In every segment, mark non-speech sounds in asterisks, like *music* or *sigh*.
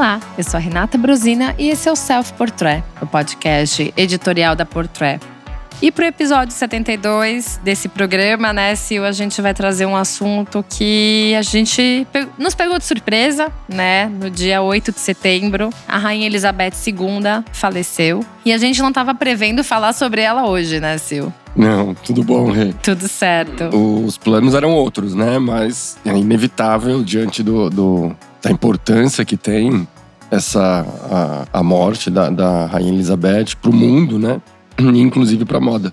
Olá, eu sou a Renata Brosina e esse é o Self Portrait, o podcast editorial da Portrait. E para o episódio 72 desse programa, né, Sil, a gente vai trazer um assunto que a gente nos pegou de surpresa, né? No dia 8 de setembro, a Rainha Elizabeth II faleceu. E a gente não estava prevendo falar sobre ela hoje, né, Sil? Não, tudo bom, Rê. Tudo certo. Os planos eram outros, né? Mas é inevitável diante do, do da importância que tem essa a, a morte da, da Rainha Elizabeth para o mundo, né? *clears throat* inclusive para moda.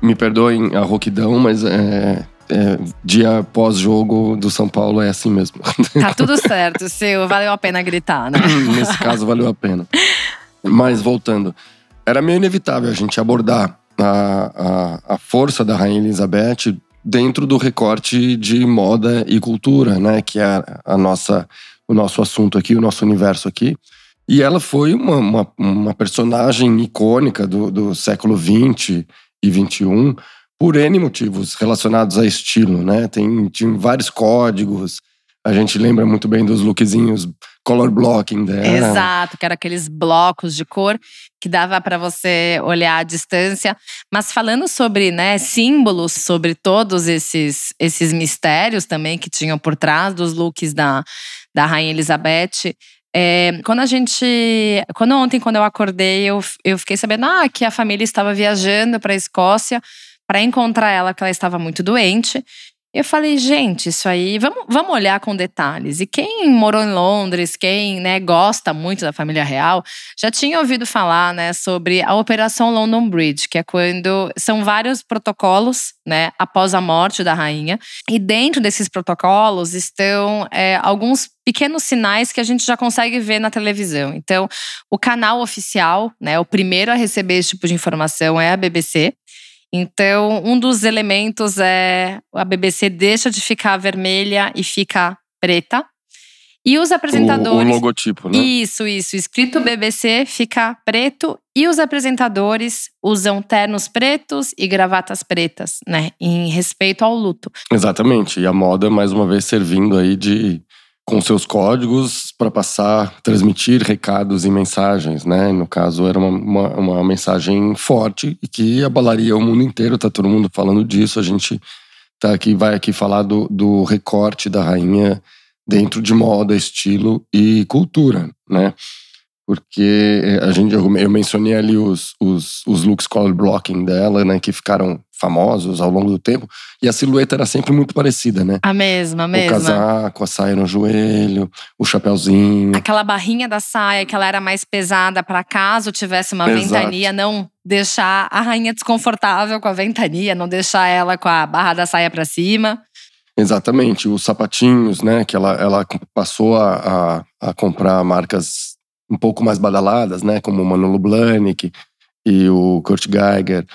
Me perdoem a rouquidão, mas é, é, dia pós-jogo do São Paulo é assim mesmo. *laughs* Tá tudo certo, seu. Valeu a pena gritar, né? *clears throat* Nesse caso, valeu a pena. Mas voltando, era meio inevitável a gente abordar a, a, a força da Rainha Elizabeth dentro do recorte de moda e cultura, né? Que é a nossa, o nosso assunto aqui, o nosso universo aqui. E ela foi uma, uma, uma personagem icônica do, do século XX e XXI por N motivos relacionados a estilo, né? Tem, tem vários códigos. A gente lembra muito bem dos lookzinhos color blocking dela. Exato, que eram aqueles blocos de cor que dava para você olhar à distância. Mas falando sobre né, símbolos, sobre todos esses, esses mistérios também que tinham por trás dos looks da, da Rainha Elizabeth, é, quando a gente. Quando ontem, quando eu acordei, eu, eu fiquei sabendo ah, que a família estava viajando para a Escócia para encontrar ela, que ela estava muito doente. Eu falei, gente, isso aí, vamos, vamos olhar com detalhes. E quem morou em Londres, quem né, gosta muito da família real, já tinha ouvido falar né, sobre a Operação London Bridge, que é quando são vários protocolos né, após a morte da rainha. E dentro desses protocolos estão é, alguns pequenos sinais que a gente já consegue ver na televisão. Então, o canal oficial, né, o primeiro a receber esse tipo de informação é a BBC. Então, um dos elementos é a BBC deixa de ficar vermelha e fica preta. E os apresentadores. O, o logotipo, né? Isso, isso. Escrito BBC fica preto. E os apresentadores usam ternos pretos e gravatas pretas, né? Em respeito ao luto. Exatamente. E a moda, mais uma vez, servindo aí de com seus códigos para passar, transmitir recados e mensagens, né? No caso, era uma, uma, uma, mensagem forte e que abalaria o mundo inteiro, tá todo mundo falando disso. A gente tá aqui, vai aqui falar do, do recorte da rainha dentro de moda, estilo e cultura, né? Porque eh, a gente, eu mencionei ali os, os, os looks color blocking dela, né? Que ficaram famosos ao longo do tempo. E a silhueta era sempre muito parecida, né? A mesma, a mesma. O casaco, a saia no joelho, o chapéuzinho. Aquela barrinha da saia que ela era mais pesada para caso tivesse uma Exato. ventania, não deixar a rainha desconfortável com a ventania, não deixar ela com a barra da saia para cima. Exatamente, os sapatinhos, né? Que ela, ela passou a, a, a comprar marcas um pouco mais badaladas, né? Como o Manolo Blahnik e o Kurt Geiger.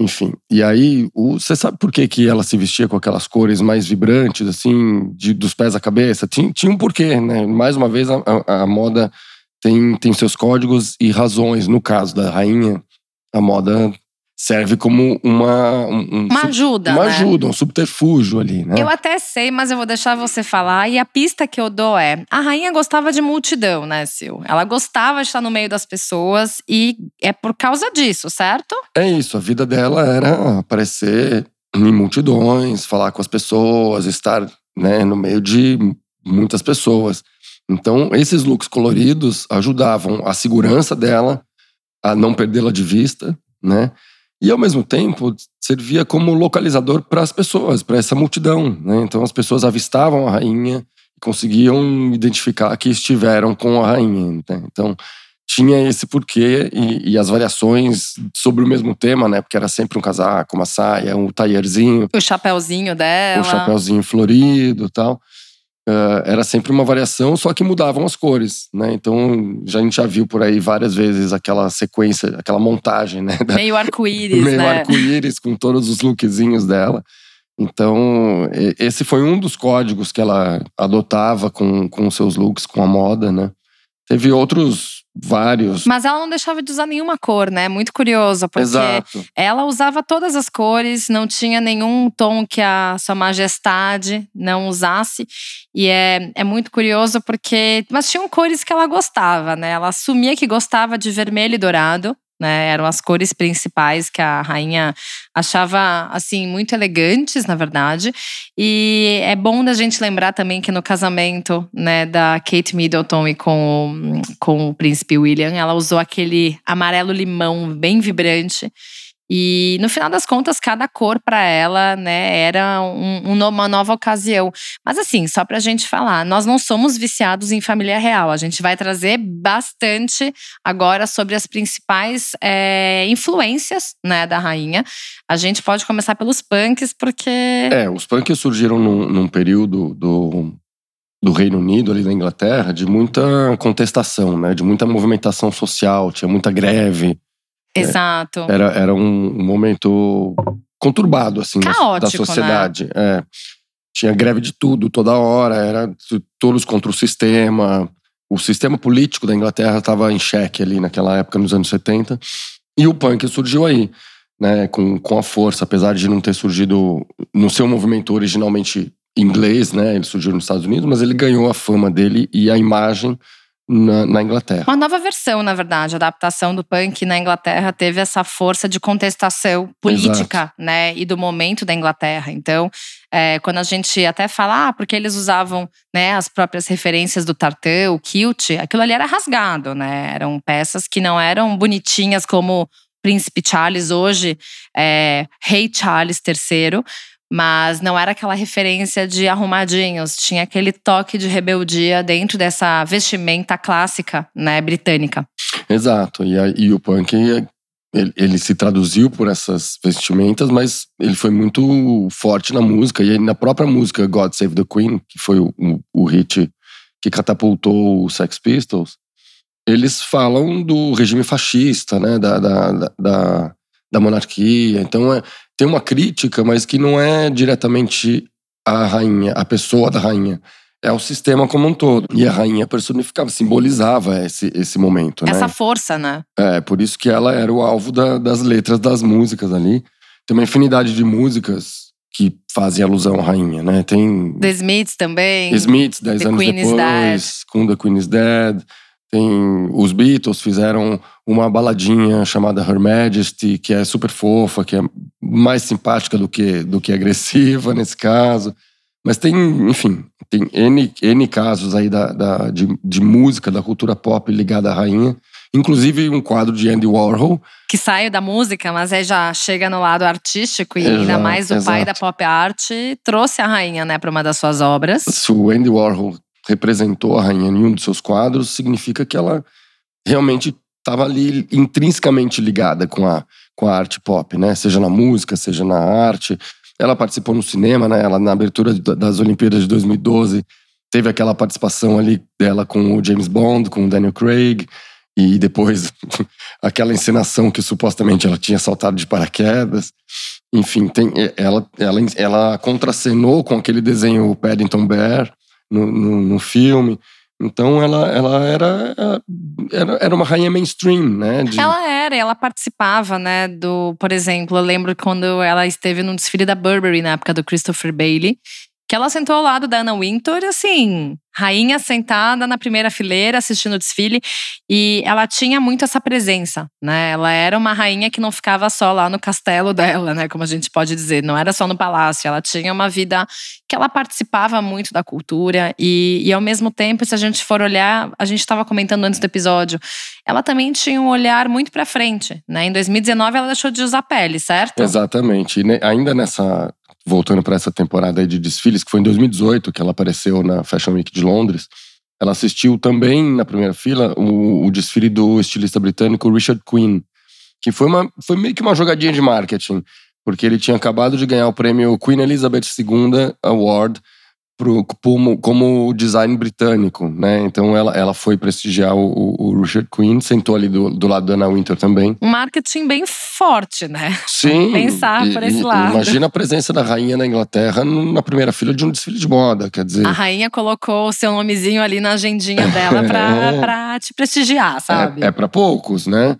Enfim, e aí, você sabe por que, que ela se vestia com aquelas cores mais vibrantes, assim, de, dos pés à cabeça? Tinha, tinha um porquê, né? Mais uma vez, a, a, a moda tem, tem seus códigos e razões. No caso da rainha, a moda serve como uma. Um, uma ajuda. Uma né? ajuda, um subterfúgio ali, né? Eu até sei, mas eu vou deixar você falar. E a pista que eu dou é: a rainha gostava de multidão, né, Sil? Ela gostava de estar no meio das pessoas e é por causa disso, certo? É isso. A vida dela era aparecer em multidões, falar com as pessoas, estar né, no meio de muitas pessoas. Então, esses looks coloridos ajudavam a segurança dela, a não perdê-la de vista, né? E ao mesmo tempo servia como localizador para as pessoas, para essa multidão. Né? Então as pessoas avistavam a rainha e conseguiam identificar que estiveram com a rainha. Né? Então tinha esse porquê e, e, as variações sobre o mesmo tema, né? Porque era sempre um casaco, uma saia, um taierzinho. O chapéuzinho dela. O chapéuzinho florido tal. Uh, era sempre uma variação, só que mudavam as cores, né? Então já, a gente já viu por aí várias vezes aquela sequência, aquela montagem, né? Da, meio *laughs* arco-íris, Meio né? arco-íris com todos os lookzinhos dela. Então, esse foi um dos códigos que ela adotava com, com seus looks, com a moda, né? Teve outros vários. Mas ela não deixava de usar nenhuma cor, né? Muito curioso, porque Exato. ela usava todas as cores, não tinha nenhum tom que a sua majestade não usasse. E é, é muito curioso porque. Mas tinham cores que ela gostava, né? Ela assumia que gostava de vermelho e dourado né? Eram as cores principais que a rainha achava assim muito elegantes, na verdade. E é bom da gente lembrar também que no casamento, né, da Kate Middleton e com, com o príncipe William, ela usou aquele amarelo limão bem vibrante. E no final das contas, cada cor para ela, né, era um, uma nova ocasião. Mas assim, só para a gente falar, nós não somos viciados em família real. A gente vai trazer bastante agora sobre as principais é, influências, né, da rainha. A gente pode começar pelos punks, porque. É, os punks surgiram num, num período do, do Reino Unido, ali da Inglaterra, de muita contestação, né, de muita movimentação social, tinha muita greve. É, Exato. Era, era um momento conturbado, assim, Caótico, da sociedade. Né? É. Tinha greve de tudo, toda hora, era todos contra o sistema. O sistema político da Inglaterra estava em xeque ali naquela época, nos anos 70. E o punk surgiu aí, né, com, com a força, apesar de não ter surgido no seu movimento originalmente inglês, né, ele surgiu nos Estados Unidos, mas ele ganhou a fama dele e a imagem na, na, Inglaterra. Uma nova versão, na verdade, a adaptação do punk na Inglaterra teve essa força de contestação política, Exato. né, e do momento da Inglaterra. Então, é, quando a gente até fala, ah, porque eles usavam, né, as próprias referências do tartan, o kilt, aquilo ali era rasgado, né, eram peças que não eram bonitinhas como Príncipe Charles hoje, é, Rei Charles III, mas não era aquela referência de arrumadinhos, tinha aquele toque de rebeldia dentro dessa vestimenta clássica, né, britânica. Exato, e, a, e o punk ele, ele, se traduziu por essas vestimentas, mas ele foi muito forte na música e na própria música God Save the Queen, que foi o, o, o hit que catapultou os Sex Pistols. Eles falam do regime fascista, né, da, da, da, da monarquia. Então é, tem uma crítica, mas que não é diretamente a rainha, a pessoa da rainha. É o sistema como um todo. E a rainha personificava, simbolizava esse, esse momento. Essa né? força, né? É, por isso que ela era o alvo da, das letras das músicas ali. Tem uma infinidade de músicas que fazem alusão à rainha, né? Tem. The Smiths também. Smiths, dez The anos Queen is depois, com The Queen is Dead. Tem os Beatles fizeram uma baladinha chamada Her Majesty, que é super fofa, que é mais simpática do que, do que agressiva *laughs* nesse caso. Mas tem, enfim, tem N, N casos aí da, da de, de música, da cultura pop ligada à rainha. Inclusive um quadro de Andy Warhol. Que saiu da música, mas aí já chega no lado artístico e Exato, ainda mais o exato. pai da pop art trouxe a rainha, né, para uma das suas obras. Se o Andy Warhol representou a rainha em um dos seus quadros, significa que ela realmente estava ali intrinsecamente ligada com a, com a arte pop, né? Seja na música, seja na arte. Ela participou no cinema, né? Ela na abertura das Olimpíadas de 2012 teve aquela participação ali dela com o James Bond, com o Daniel Craig e depois *laughs* aquela encenação que supostamente ela tinha saltado de paraquedas. Enfim, tem, ela, ela, ela contracenou com aquele desenho Paddington Bear no, no, no filme. Então ela, ela era, era, era uma rainha mainstream, né? De... Ela era, ela participava, né? Do, por exemplo, eu lembro quando ela esteve no desfile da Burberry na época do Christopher Bailey, que ela sentou ao lado da Anna Wintour, assim, rainha sentada na primeira fileira assistindo o desfile, e ela tinha muito essa presença, né? Ela era uma rainha que não ficava só lá no castelo dela, né? Como a gente pode dizer, não era só no palácio, ela tinha uma vida que ela participava muito da cultura e, e ao mesmo tempo, se a gente for olhar, a gente estava comentando antes do episódio, ela também tinha um olhar muito para frente, né? Em 2019 ela deixou de usar pele, certo? Exatamente. E ainda nessa voltando para essa temporada de desfiles, que foi em 2018 que ela apareceu na Fashion Week de Londres, ela assistiu também na primeira fila o, o desfile do estilista britânico Richard Quinn, que foi, uma, foi meio que uma jogadinha de marketing, porque ele tinha acabado de ganhar o prêmio Queen Elizabeth II Award pro, como, como design britânico, né? Então ela, ela foi prestigiar o, o Richard Quinn, sentou ali do, do lado da Anna Winter também. Um marketing bem forte, né? Sim. *laughs* Pensar e, por esse lado. Imagina a presença da rainha na Inglaterra na primeira fila de um desfile de moda, quer dizer. A rainha colocou o seu nomezinho ali na agendinha dela pra, *laughs* pra te prestigiar, sabe? É, é para poucos, né?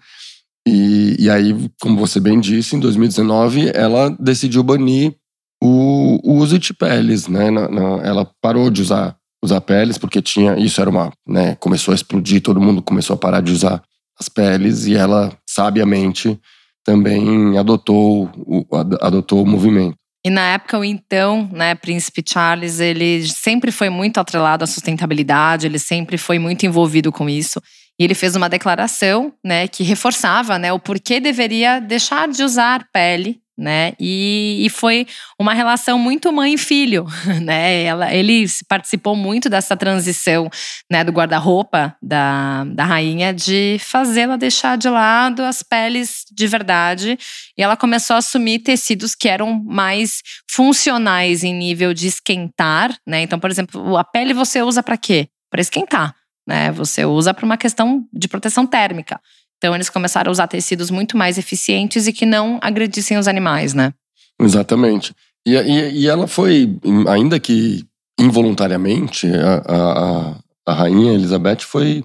E, e aí, como você bem disse, em 2019 ela decidiu banir o, o uso de peles, né? Na, na, ela parou de usar, usar peles porque tinha isso era uma, né? Começou a explodir, todo mundo começou a parar de usar as peles e ela sabiamente também adotou o, adotou o movimento. E na época, o então, né, Príncipe Charles, ele sempre foi muito atrelado à sustentabilidade, ele sempre foi muito envolvido com isso. E ele fez uma declaração, né, que reforçava, né, o porquê deveria deixar de usar pele né? E, e, foi uma relação muito mãe e filho, *laughs* né? Ela, ele participou muito dessa transição, né, do guarda-roupa da, da rainha de fazê-la deixar de lado as peles de verdade e ela começou a assumir tecidos que eram mais funcionais em nível de esquentar, né? Então, por exemplo, a pele você usa para quê? Para esquentar, né? Você usa para uma questão de proteção térmica. Então eles começaram a usar tecidos muito mais eficientes e que não agredissem os animais, né? Exatamente. E, e, e ela foi, ainda que involuntariamente, a, a, a rainha Elizabeth foi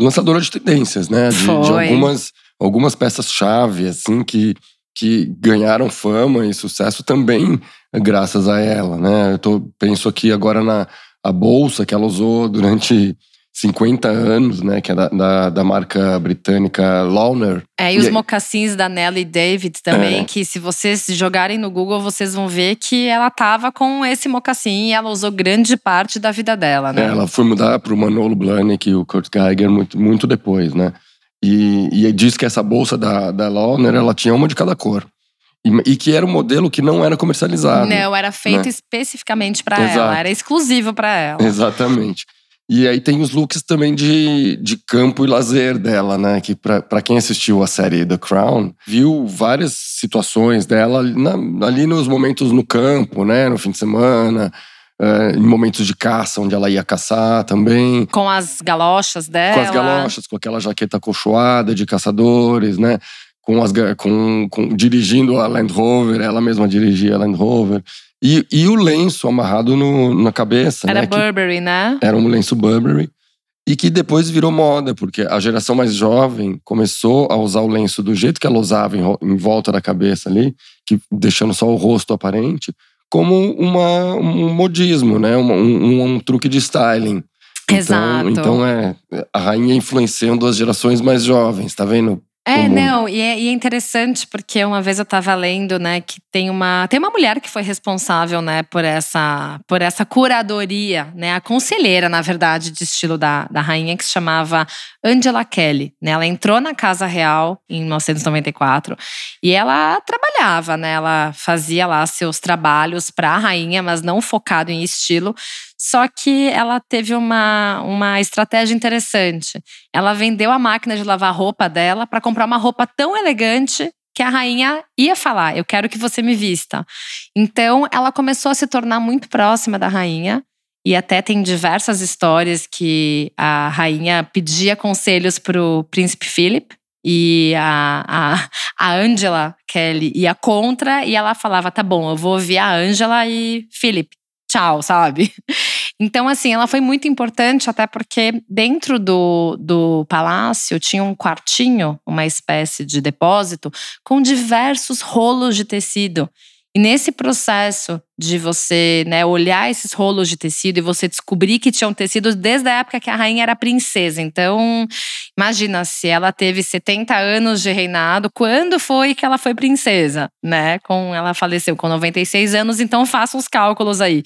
lançadora de tendências, né? De, de algumas, algumas peças-chave, assim, que, que ganharam fama e sucesso também graças a ela, né? Eu tô, penso aqui agora na a bolsa que ela usou durante 50 anos, né? Que é da, da, da marca britânica Launer. É, e, e os mocassins da Nelly David também, é. que se vocês jogarem no Google, vocês vão ver que ela tava com esse mocassim e ela usou grande parte da vida dela, né? É, ela foi mudar pro Manolo Blahnik e o Kurt Geiger muito, muito depois, né? E, e diz que essa bolsa da, da Launer, ela tinha uma de cada cor. E, e, que era um modelo que não era comercializado. Não, era feito né? especificamente para ela, era exclusivo para ela. Exatamente. E aí tem os looks também de, de campo e lazer dela, né? Que para quem assistiu a série The Crown, viu várias situações dela na, ali nos momentos no campo, né? No fim de semana, é, em momentos de caça, onde ela ia caçar também. Com as galochas dela. Com as galochas, com aquela jaqueta acolchoada de caçadores, né? Com as, com, com, dirigindo a Land Rover, ela mesma dirigia a Land Rover. E, e o lenço amarrado no, na cabeça. Era né? Burberry, né? Era um lenço Burberry. E que depois virou moda, porque a geração mais jovem começou a usar o lenço do jeito que ela usava em, em volta da cabeça ali, que, deixando só o rosto aparente, como uma, um modismo, né? Um, um, um truque de styling. Então, Exato. Então é a rainha influenciando as gerações mais jovens, tá vendo? É, não, e é, e é, interessante porque uma vez eu estava lendo, né, que tem uma tem uma mulher que foi responsável, né, por essa por essa curadoria, né, a conselheira, na verdade, de estilo da, da rainha que se chamava Angela Kelly, né? Ela entrou na Casa Real em 1994 e ela trabalhava, né? Ela fazia lá seus trabalhos para a rainha, mas não focado em estilo. Só que ela teve uma, uma estratégia interessante. Ela vendeu a máquina de lavar roupa dela para comprar uma roupa tão elegante que a rainha ia falar: Eu quero que você me vista. Então, ela começou a se tornar muito próxima da rainha. E até tem diversas histórias que a rainha pedia conselhos para o príncipe Philip. E a, a, a Angela Kelly ia contra, e ela falava: tá bom, eu vou ouvir a Angela e Philip tchau, sabe? Então, assim, ela foi muito importante, até porque dentro do, do palácio tinha um quartinho, uma espécie de depósito, com diversos rolos de tecido. E nesse processo de você né, olhar esses rolos de tecido e você descobrir que tinham tecidos desde a época que a rainha era princesa. Então, imagina se ela teve 70 anos de reinado, quando foi que ela foi princesa, né? Com ela faleceu com 96 anos, então faça os cálculos aí.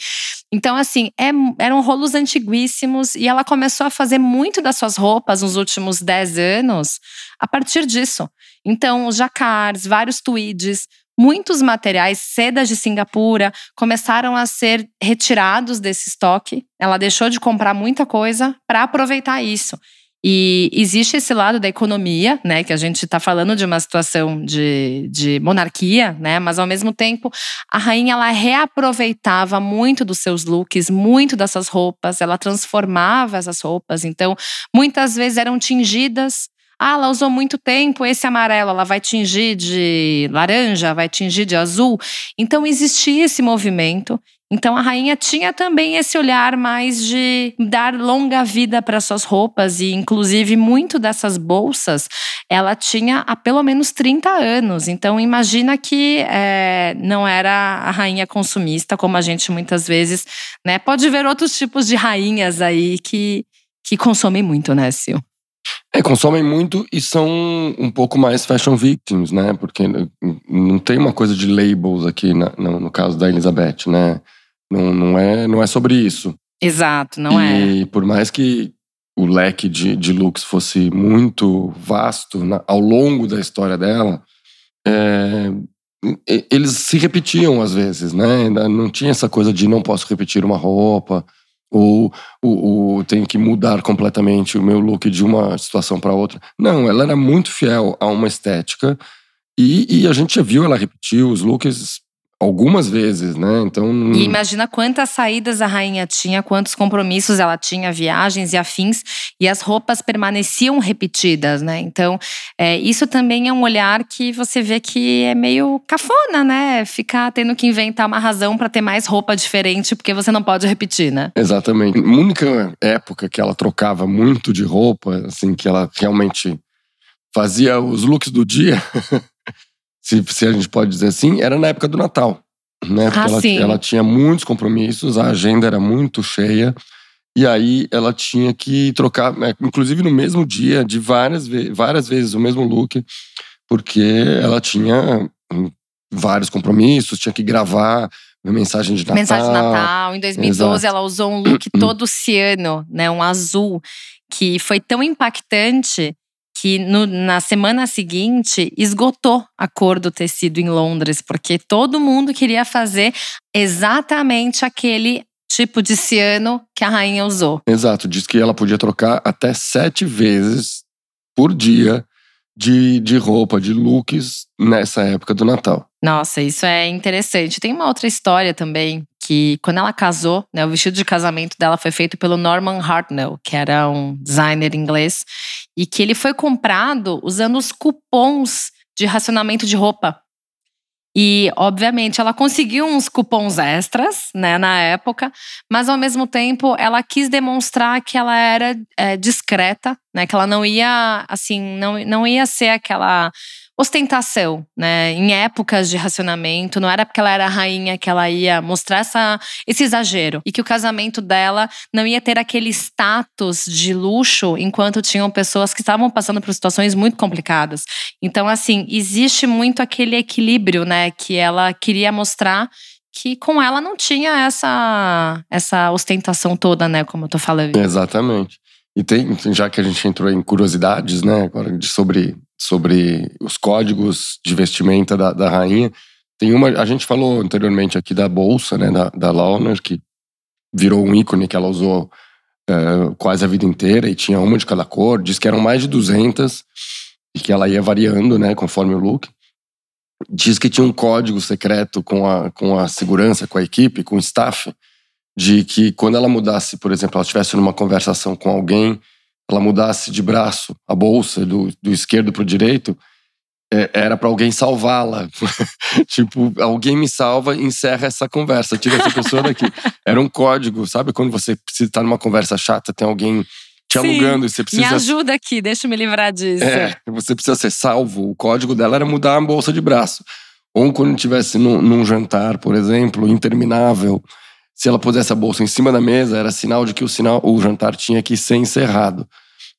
Então, assim, é, eram rolos antiguíssimos e ela começou a fazer muito das suas roupas nos últimos 10 anos a partir disso. Então, os jacars, vários tweeds, muitos materiais, sedas de Singapura, começaram a ser retirados desse estoque. Ela deixou de comprar muita coisa para aproveitar isso. E existe esse lado da economia, né? Que a gente está falando de uma situação de, de monarquia, né? Mas ao mesmo tempo, a rainha ela reaproveitava muito dos seus looks, muito dessas roupas, ela transformava essas roupas. Então, muitas vezes eram tingidas ah, ela usou muito tempo esse amarelo, ela vai tingir de laranja, vai tingir de azul. Então existia esse movimento. Então a rainha tinha também esse olhar mais de dar longa vida para suas roupas e inclusive muito dessas bolsas ela tinha há pelo menos 30 anos. Então imagina que é, não era a rainha consumista como a gente muitas vezes, né? Pode ver outros tipos de rainhas aí que que consomem muito, né, Sil? É, consomem muito e são um pouco mais fashion victims, né? Porque não tem uma coisa de labels aqui na, no, no, caso da Elizabeth, né? Não, não, é, não é sobre isso. Exato, não e é. E por mais que o leque de, de looks fosse muito vasto na, ao longo da história dela, é, eles se repetiam às vezes, né? Não tinha essa coisa de não posso repetir uma roupa ou, ou, ou tenho que mudar completamente o meu look de uma situação para outra. Não, ela era muito fiel a uma estética e, e, a gente já viu ela repetir os looks algumas vezes, né? Então. E imagina quantas saídas a rainha tinha, quantos compromissos ela tinha, viagens e afins, e as roupas permaneciam repetidas, né? Então, é, isso também é um olhar que você vê que é meio cafona, né? Ficar tendo que inventar uma razão para ter mais roupa diferente, porque você não pode repetir, né? Exatamente. A única época que ela trocava muito de roupa, assim, que ela realmente fazia os looks do dia. *laughs* se, se a gente pode dizer assim, era na época do Natal. Né? Porque ah, ela, ela tinha muitos compromissos, a agenda era muito cheia. E aí ela tinha que trocar, né, inclusive no mesmo dia, de várias, várias vezes o mesmo look, porque ela tinha hum, vários compromissos, tinha que gravar mensagem de Natal. Mensagem de Natal. Em 2012 Exato. ela usou um look *clears throat* todo ciano, né, um azul, que foi tão impactante que no, na semana seguinte esgotou a cor do tecido em Londres, porque todo mundo queria fazer exatamente aquele tipo de ciano que a rainha usou. Exato, diz que ela podia trocar até sete vezes por dia de, de roupa, de looks nessa época do Natal. Nossa, isso é interessante. Tem uma outra história também que quando ela casou, né, o vestido de casamento dela foi feito pelo Norman Hartnell, que era um designer inglês, e que ele foi comprado usando os cupons de racionamento de roupa. E, obviamente, ela conseguiu uns cupons extras, né, na época, mas ao mesmo tempo ela quis demonstrar que ela era é, discreta, né, que ela não ia, assim, não, não ia ser aquela ostentação, né? Em épocas de racionamento, não era porque ela era rainha que ela ia mostrar essa, esse exagero e que o casamento dela não ia ter aquele status de luxo enquanto tinham pessoas que estavam passando por situações muito complicadas. Então, assim, existe muito aquele equilíbrio, né? Que ela queria mostrar que com ela não tinha essa essa ostentação toda, né? Como eu tô falando. Exatamente. E tem, já que a gente entrou em curiosidades, né, agora de sobre sobre os códigos de vestimenta da, da rainha. Tem uma, a gente falou anteriormente aqui da bolsa, né, da, da Launer, que virou um ícone que ela usou uh, quase a vida inteira e tinha uma de cada cor. Diz que eram mais de 200 e que ela ia variando, né, conforme o look. Diz que tinha um código secreto com a, com a segurança, com a equipe, com o staff, de que quando ela mudasse, por exemplo, ela estivesse numa conversação com alguém ela mudasse de braço a bolsa do, do esquerdo para o direito, é, era para alguém salvá-la. *laughs* tipo, alguém me salva e encerra essa conversa, tira essa pessoa daqui. Era um código, sabe? Quando você precisa estar numa conversa chata, tem alguém te Sim, alugando e você precisa. Me ajuda aqui, deixa eu me livrar disso. É, você precisa ser salvo. O código dela era mudar a bolsa de braço. Ou quando estivesse num, num jantar, por exemplo, interminável, se ela pusesse a bolsa em cima da mesa, era sinal de que o, sinal, o jantar tinha que ser encerrado.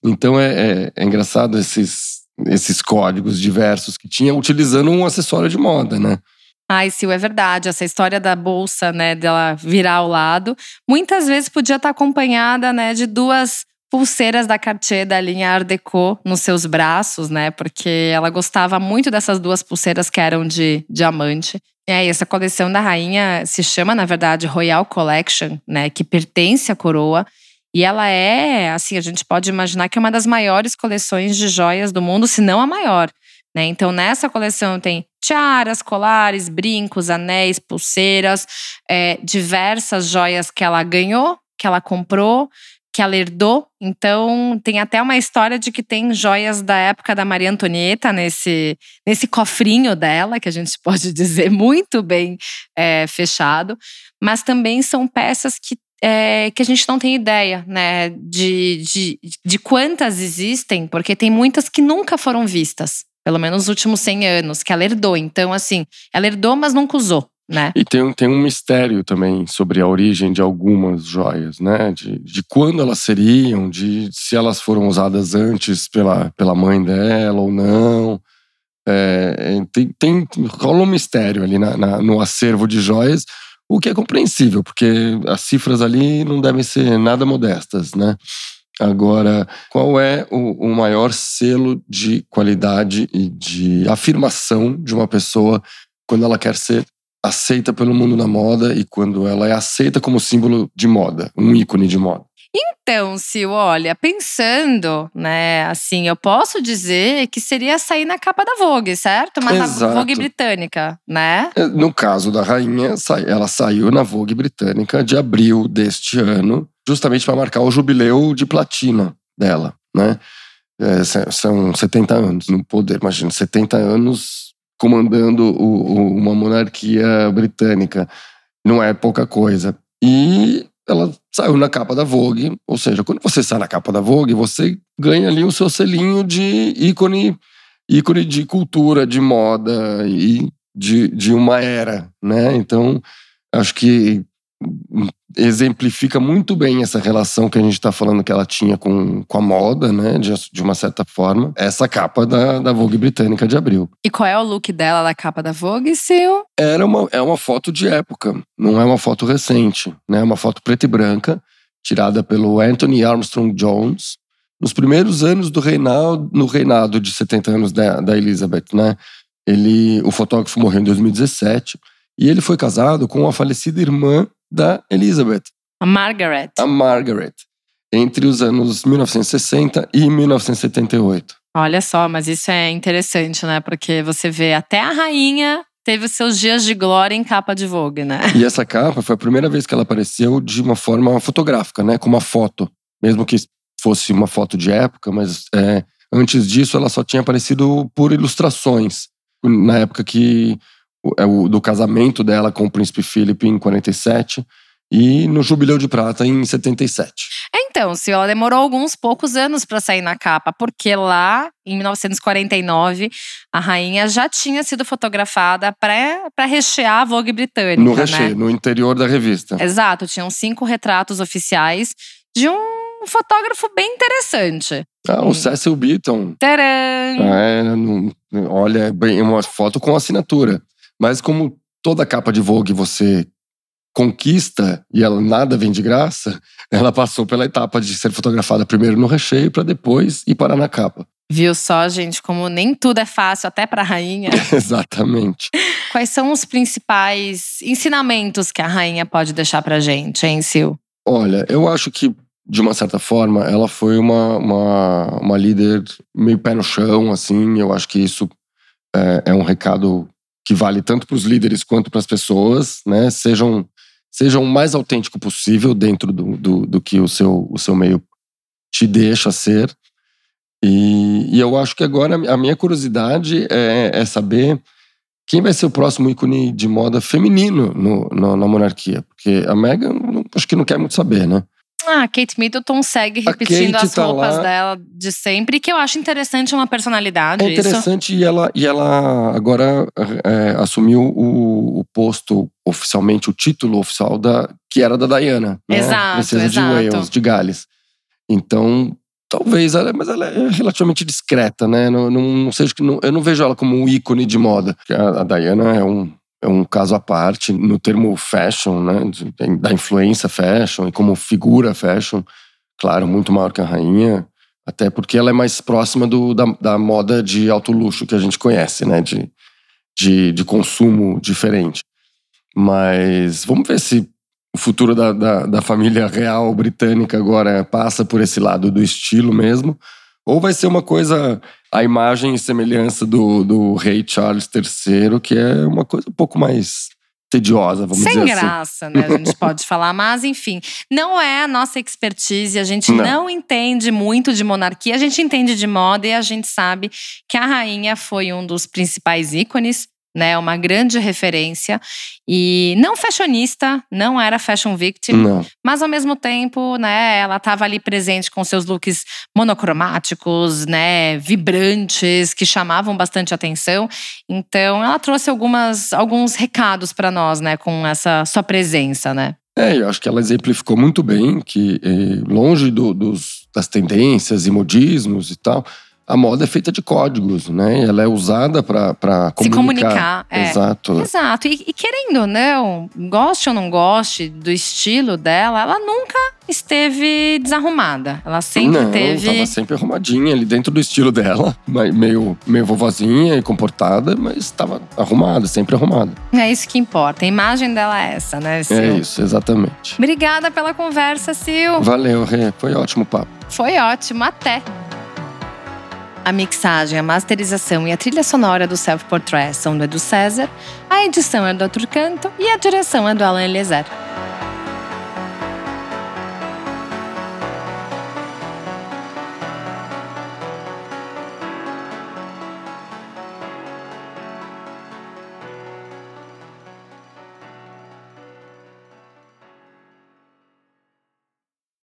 Então é, é, é engraçado esses, esses códigos diversos que tinha, utilizando um acessório de moda, né? Ai, Sil, é verdade. Essa história da bolsa, né, dela virar ao lado, muitas vezes podia estar acompanhada, né, de duas pulseiras da Cartier da linha Art Deco nos seus braços, né? Porque ela gostava muito dessas duas pulseiras que eram de diamante. É, essa coleção da rainha se chama, na verdade, Royal Collection, né? Que pertence à coroa. E ela é, assim, a gente pode imaginar que é uma das maiores coleções de joias do mundo, se não a maior. Né? Então, nessa coleção tem tiaras, colares, brincos, anéis, pulseiras, é, diversas joias que ela ganhou, que ela comprou, que ela herdou. Então, tem até uma história de que tem joias da época da Maria Antonieta nesse, nesse cofrinho dela, que a gente *laughs* pode dizer muito bem é, fechado. Mas também são peças que é, que a gente não tem ideia, né, de, de, de quantas existem, porque tem muitas que nunca foram vistas, pelo menos nos últimos 100 anos, que ela herdou. Então, assim, ela herdou, mas nunca usou. Né? E tem, tem um mistério também sobre a origem de algumas joias, né? De, de quando elas seriam, de se elas foram usadas antes pela, pela mãe dela ou não. É, tem, tem, rola um mistério ali na, na, no acervo de joias, o que é compreensível, porque as cifras ali não devem ser nada modestas, né? Agora, qual é o, o, maior selo de qualidade e de afirmação de uma pessoa quando ela quer ser aceita pelo mundo da moda e quando ela é aceita como símbolo de moda, um ícone de moda? Então, Sil, olha, pensando, né, assim, eu posso dizer que seria sair na capa da Vogue, certo? Mas Exato. na Vogue britânica, né? É, no caso da rainha, ela saiu na Vogue britânica de abril deste ano, justamente para marcar o jubileu de platina dela, né? É, são 70 anos no poder, imagina, 70 anos comandando o, o, uma monarquia britânica. Não é pouca coisa. E ela saiu na capa da Vogue, ou seja, quando você sai na capa da Vogue, você ganha ali o seu selinho de ícone, ícone de cultura, de moda e de, de uma era, né? Então, acho que exemplifica muito bem essa relação que a gente está falando que ela tinha com, com a moda, né? De, de uma certa forma. Essa capa da, da Vogue britânica de abril. E qual é o look dela da capa da Vogue, Sil? Era uma, é uma foto de época, não é uma foto recente, né? É uma foto preta e branca, tirada pelo Anthony Armstrong Jones, nos primeiros anos do reinado, no reinado de 70 anos da, da Elizabeth, né? Ele, o fotógrafo morreu em 2017 e ele foi casado com a falecida irmã da Elizabeth. A Margaret. A Margaret. Entre os anos 1960 e 1978. Olha só, mas isso é interessante, né? Porque você vê até a rainha teve os seus dias de glória em capa de Vogue, né? E essa capa foi a primeira vez que ela apareceu de uma forma fotográfica, né? Com uma foto. Mesmo que fosse uma foto de época, mas é, antes disso ela só tinha aparecido por ilustrações. Na época que é o, do casamento dela com o príncipe Philip em 47 e no Jubileu de Prata em 77. Então, se ela demorou alguns poucos anos para sair na capa, porque lá em 1949 a rainha já tinha sido fotografada para rechear a Vogue britânica. No recheio, né? no interior da revista. Exato, tinham cinco retratos oficiais de um fotógrafo bem interessante. Ah, o Cecil Beaton. Tcharam! É, olha, bem, uma foto com assinatura. Mas como toda capa de Vogue você conquista e ela nada vem de graça, *laughs* ela passou pela etapa de ser fotografada primeiro no recheio para depois ir parar na capa. Viu só, gente, como nem tudo é fácil, até para a rainha. *laughs* Exatamente. Quais são os principais ensinamentos que a rainha pode deixar pra gente, hein, Sil? Olha, eu acho que, de uma certa forma, ela foi uma, uma, uma líder meio pé no chão, assim. Eu acho que isso é, é um recado que vale tanto para os líderes quanto para as pessoas, né? Sejam, sejam o mais autêntico possível dentro do, do, do, que o seu, o seu meio te deixa ser. E, e eu acho que agora a minha curiosidade é, é, saber quem vai ser o próximo ícone de moda feminino no, no, na monarquia. Porque a Meghan, acho que não quer muito saber, né? Ah, a Kate Middleton segue repetindo as tá roupas lá. dela de sempre, que eu acho interessante uma personalidade. É interessante isso. e ela, e ela agora é, assumiu o, o, posto oficialmente, o título oficial da que era da Diana, né? Exato, Princesa exato. de Wales, de Gales. Então, talvez ela, mas ela é relativamente discreta, né? Não, não, não seja que eu não vejo ela como um ícone de moda. A, a Diana é um é um caso à parte no termo fashion, né, da influência fashion e como figura fashion, claro, muito maior que a rainha, até porque ela é mais próxima do, da, da moda de alto luxo que a gente conhece, né, de, de, de consumo diferente. Mas vamos ver se o futuro da, da, da, família real britânica agora passa por esse lado do estilo mesmo, ou vai ser uma coisa, a imagem e semelhança do, do rei Charles III, que é uma coisa um pouco mais tediosa, vamos Sem dizer assim. Sem graça, né? A gente pode *laughs* falar, mas enfim, não é a nossa expertise, a gente não. não. entende muito de monarquia, a gente entende de moda e a gente sabe que a rainha foi um dos principais ícones né? Uma grande referência. E não fashionista, não era fashion victim, não. mas ao mesmo tempo, né, ela estava ali presente com seus looks monocromáticos, né, vibrantes, que chamavam bastante atenção. Então, ela trouxe algumas, alguns recados para nós, né, com essa sua presença, né? É, eu acho que ela exemplificou muito bem que, eh, longe do, dos, das tendências e modismos e tal, a moda é feita de códigos, né? Ela é usada para comunicar. Se comunicar, é. Exato. Exato. E, e, querendo ou não, goste ou não goste do estilo dela, ela nunca esteve desarrumada. Ela sempre não, teve. Tava sempre arrumadinha ali dentro do estilo dela. *laughs* Meio, meio vovozinha e comportada, mas estava arrumada, sempre arrumada. É isso que importa. A imagem dela é essa, né, Sil? É isso, exatamente. Obrigada pela conversa, Sil. Valeu, Rê. Foi ótimo o papo. Foi ótimo. Até. A mixagem, a masterização e a trilha sonora do Self Portrait são do Edu César, a edição é do Arthur Canto e a direção é do Alan Eliezer.